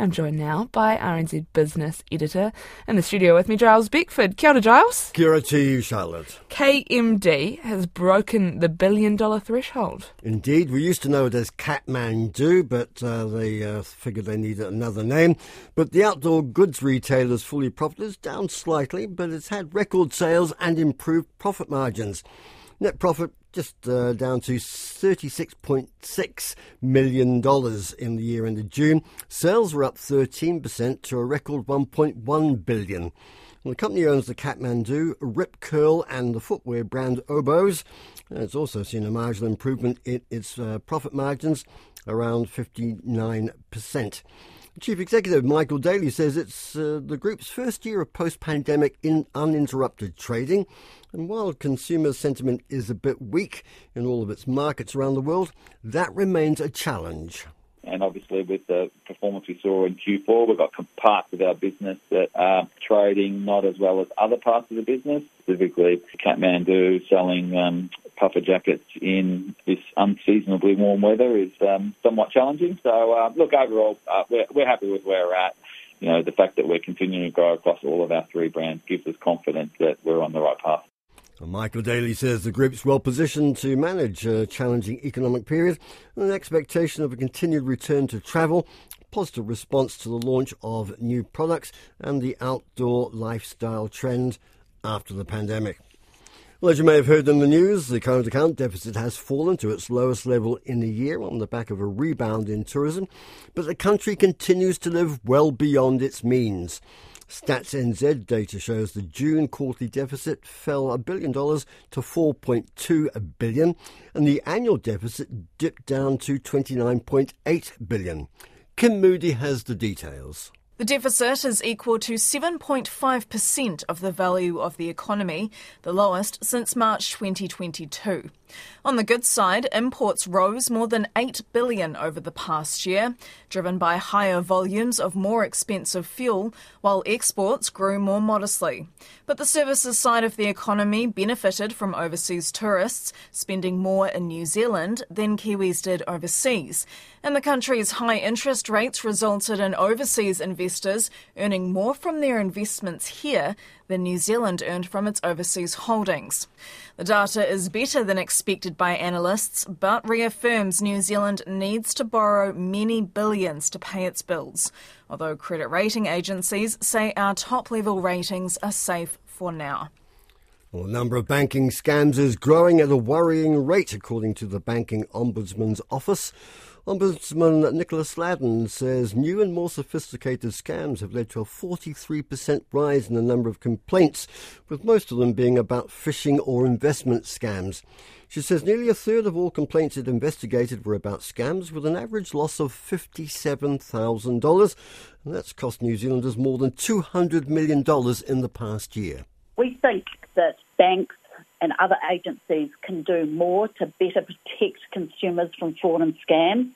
I'm joined now by RNZ business editor in the studio with me, Gyles Beckford. Kia ora, Gyles. Kia ora to you, Charlotte. KMD has broken the billion dollar threshold. Indeed, we used to know it as Kathmandu, but uh, they uh, figured they needed another name. But the outdoor goods retailer's fully profit is down slightly, but it's had record sales and improved profit margins. Net profit just uh, down to $36.6 million in the year ended June. Sales were up 13% to a record $1.1 billion. Well, the company owns the Kathmandu, Rip Curl, and the footwear brand Oboz. It's also seen a marginal improvement in its uh, profit margins, around 59%. Chief Executive Michael Daly says it's uh, the group's first year of post pandemic in uninterrupted trading. And while consumer sentiment is a bit weak in all of its markets around the world, that remains a challenge. And obviously, with the performance we saw in Q4, we've got parts of our business that are trading not as well as other parts of the business, specifically Kathmandu selling um, puffer jackets in this unseasonably warm weather is um, somewhat challenging. So, uh, look, overall, uh, we're, we're happy with where we're at. You know, the fact that we're continuing to grow across all of our three brands gives us confidence that we're on the right path. Michael Daly says the group's well positioned to manage a challenging economic period and an expectation of a continued return to travel, positive response to the launch of new products, and the outdoor lifestyle trend after the pandemic. Well, as you may have heard in the news, the current account deficit has fallen to its lowest level in a year on the back of a rebound in tourism, but the country continues to live well beyond its means. Stats NZ data shows the June quarterly deficit fell a billion dollars to 4.2 billion, and the annual deficit dipped down to 29.8 billion. Kim Moody has the details. The deficit is equal to 7.5% of the value of the economy, the lowest since March 2022. On the good side, imports rose more than 8 billion over the past year, driven by higher volumes of more expensive fuel, while exports grew more modestly. But the services side of the economy benefited from overseas tourists spending more in New Zealand than Kiwis did overseas. And the country's high interest rates resulted in overseas investors earning more from their investments here than New Zealand earned from its overseas holdings. The data is better than expected by analysts, but reaffirms New Zealand needs to borrow many billions to pay its bills, although credit rating agencies say our top level ratings are safe for now. Well, the number of banking scams is growing at a worrying rate, according to the Banking Ombudsman's Office. Ombudsman Nicola Sladden says new and more sophisticated scams have led to a 43% rise in the number of complaints, with most of them being about phishing or investment scams. She says nearly a third of all complaints it investigated were about scams, with an average loss of $57,000. And that's cost New Zealanders more than $200 million in the past year. We think that banks and other agencies can do more to better protect consumers from fraud and scams.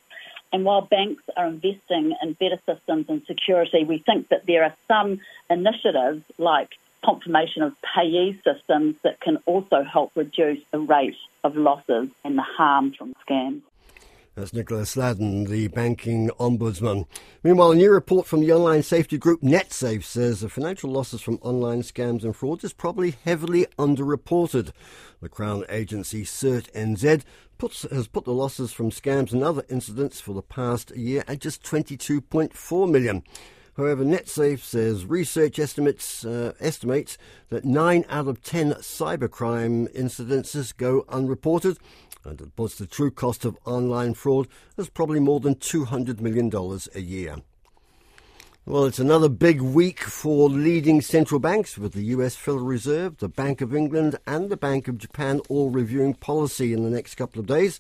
And while banks are investing in better systems and security, we think that there are some initiatives like confirmation of payee systems that can also help reduce the rate of losses and the harm from scams. That's Nicola Sladden, the banking ombudsman. Meanwhile, a new report from the online safety group NetSafe says the financial losses from online scams and frauds is probably heavily underreported. The Crown agency CERT NZ puts, has put the losses from scams and other incidents for the past year at just 22.4 million. However, NetSafe says research estimates uh, estimates that nine out of ten cybercrime incidences go unreported, and it puts the true cost of online fraud as probably more than $200 million a year. Well, it's another big week for leading central banks, with the US Federal Reserve, the Bank of England, and the Bank of Japan all reviewing policy in the next couple of days.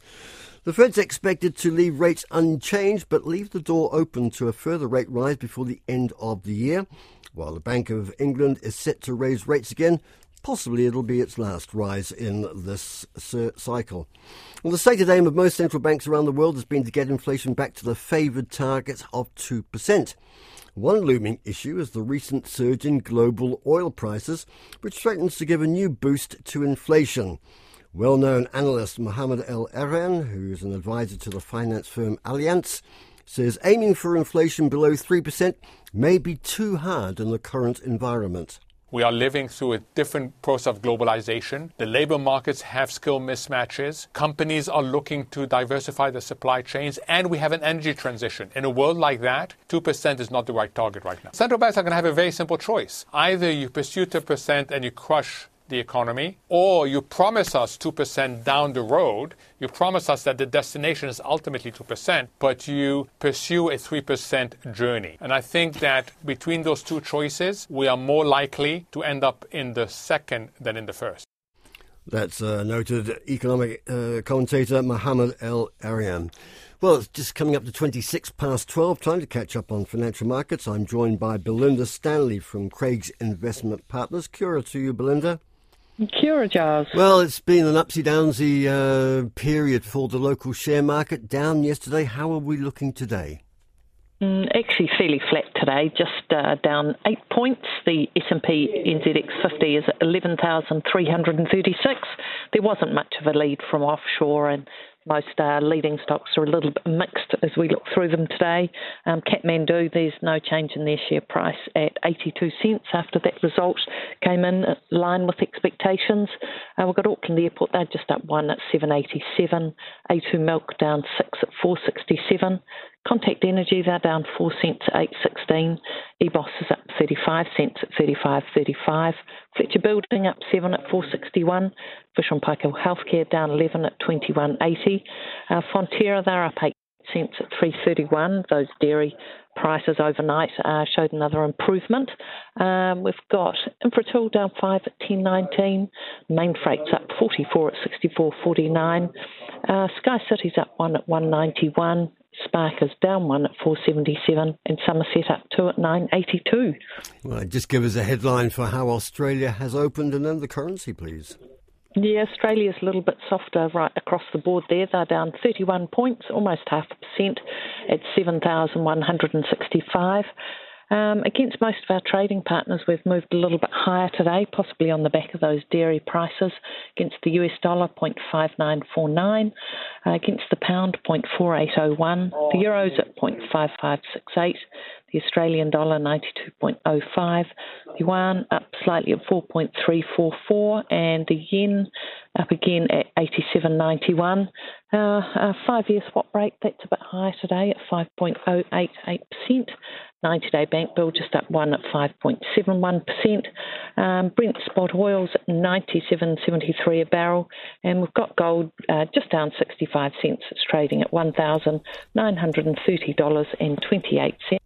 The Fed's expected to leave rates unchanged, but leave the door open to a further rate rise before the end of the year. While the Bank of England is set to raise rates again, Possibly it'll be its last rise in this uh, cycle. Well, the stated aim of most central banks around the world has been to get inflation back to the favoured target of 2%. One looming issue is the recent surge in global oil prices, which threatens to give a new boost to inflation. Well known analyst Mohamed El Erian, who is an advisor to the finance firm Allianz, says aiming for inflation below 3% may be too hard in the current environment. We are living through a different process of globalization. The labor markets have skill mismatches. Companies are looking to diversify their supply chains, and we have an energy transition. In a world like that, 2% is not the right target right now. Central banks are going to have a very simple choice. Either you pursue 2% and you crush the economy, or you promise us 2% down the road. You promise us that the destination is ultimately 2%, but you pursue a 3% journey. And I think that between those two choices, we are more likely to end up in the second than in the first. That's uh, noted economic uh, commentator Mohamed El Erian. Well, it's just coming up to 26 past 12. Time to catch up on financial markets. I'm joined by Belinda Stanley from Craigs Investment Partners. Cura to you, Belinda. Kia ora, Gyles. Well, it's been an upsy downsy uh, period for the local share market. Down yesterday. How are we looking today? Mm, actually, fairly flat today, just uh, down eight points. The S&P NZX 50 is at 11,336. There wasn't much of a lead from offshore, and most uh, leading stocks are a little bit mixed as we look through them today. Um, Kathmandu, there's no change in their share price at 82 cents after that result came in line with expectations. Uh, we've got Auckland Airport, they're just up one at 787. A2 Milk down six at 467. Contact Energy, they're down 4 cents at 816. EBOS is up 35 cents at 35.35. Fletcher Building up 7 at 461. Fisher & Paykel Healthcare down 11 at 21.80. Uh, Fonterra, they're up 8 cents at 331. Those dairy prices overnight uh, showed another improvement. Um, we've got Infratil down 5 at 10.19. Mainfreight's up 44 at 64.49. Uh, Sky City's up 1 at 191. Spark is down one at 477 and Somerset up two at 982. Well, just give us a headline for how Australia has opened and then the currency, please. Yeah, Australia's a little bit softer right across the board there. They're down 31 points, almost half a percent at 7,165. Um, against most of our trading partners, we've moved a little bit higher today, possibly on the back of those dairy prices. Against the US dollar, 0.5949. Uh, against the pound, 0.4801. The euro's at 0.5568. The Australian dollar 92.05. The yuan up slightly at 4.344, and the yen up again at 87.91. Uh, our five-year swap rate that's a bit higher today at 5.088%. 90 day bank bill just up one at 5.71%. Um, Brent spot oil's at 97.73 a barrel, and we've got gold uh, just down 65 cents. It's trading at $1,930.28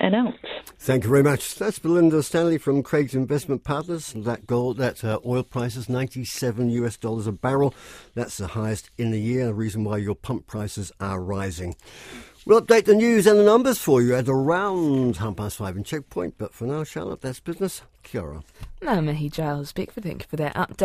an ounce. Thank you very much. That's Belinda Stanley from Craigs Investment Partners. That gold, that uh, oil price is 97 US dollars a barrel. That's the highest in the year. The reason why your pump prices are rising. We'll update the news and the numbers for you at around half past five in Checkpoint. But for now, Charlotte, that's business. Kia ora. No, Mihi Gyles Beckford, thank you for that update.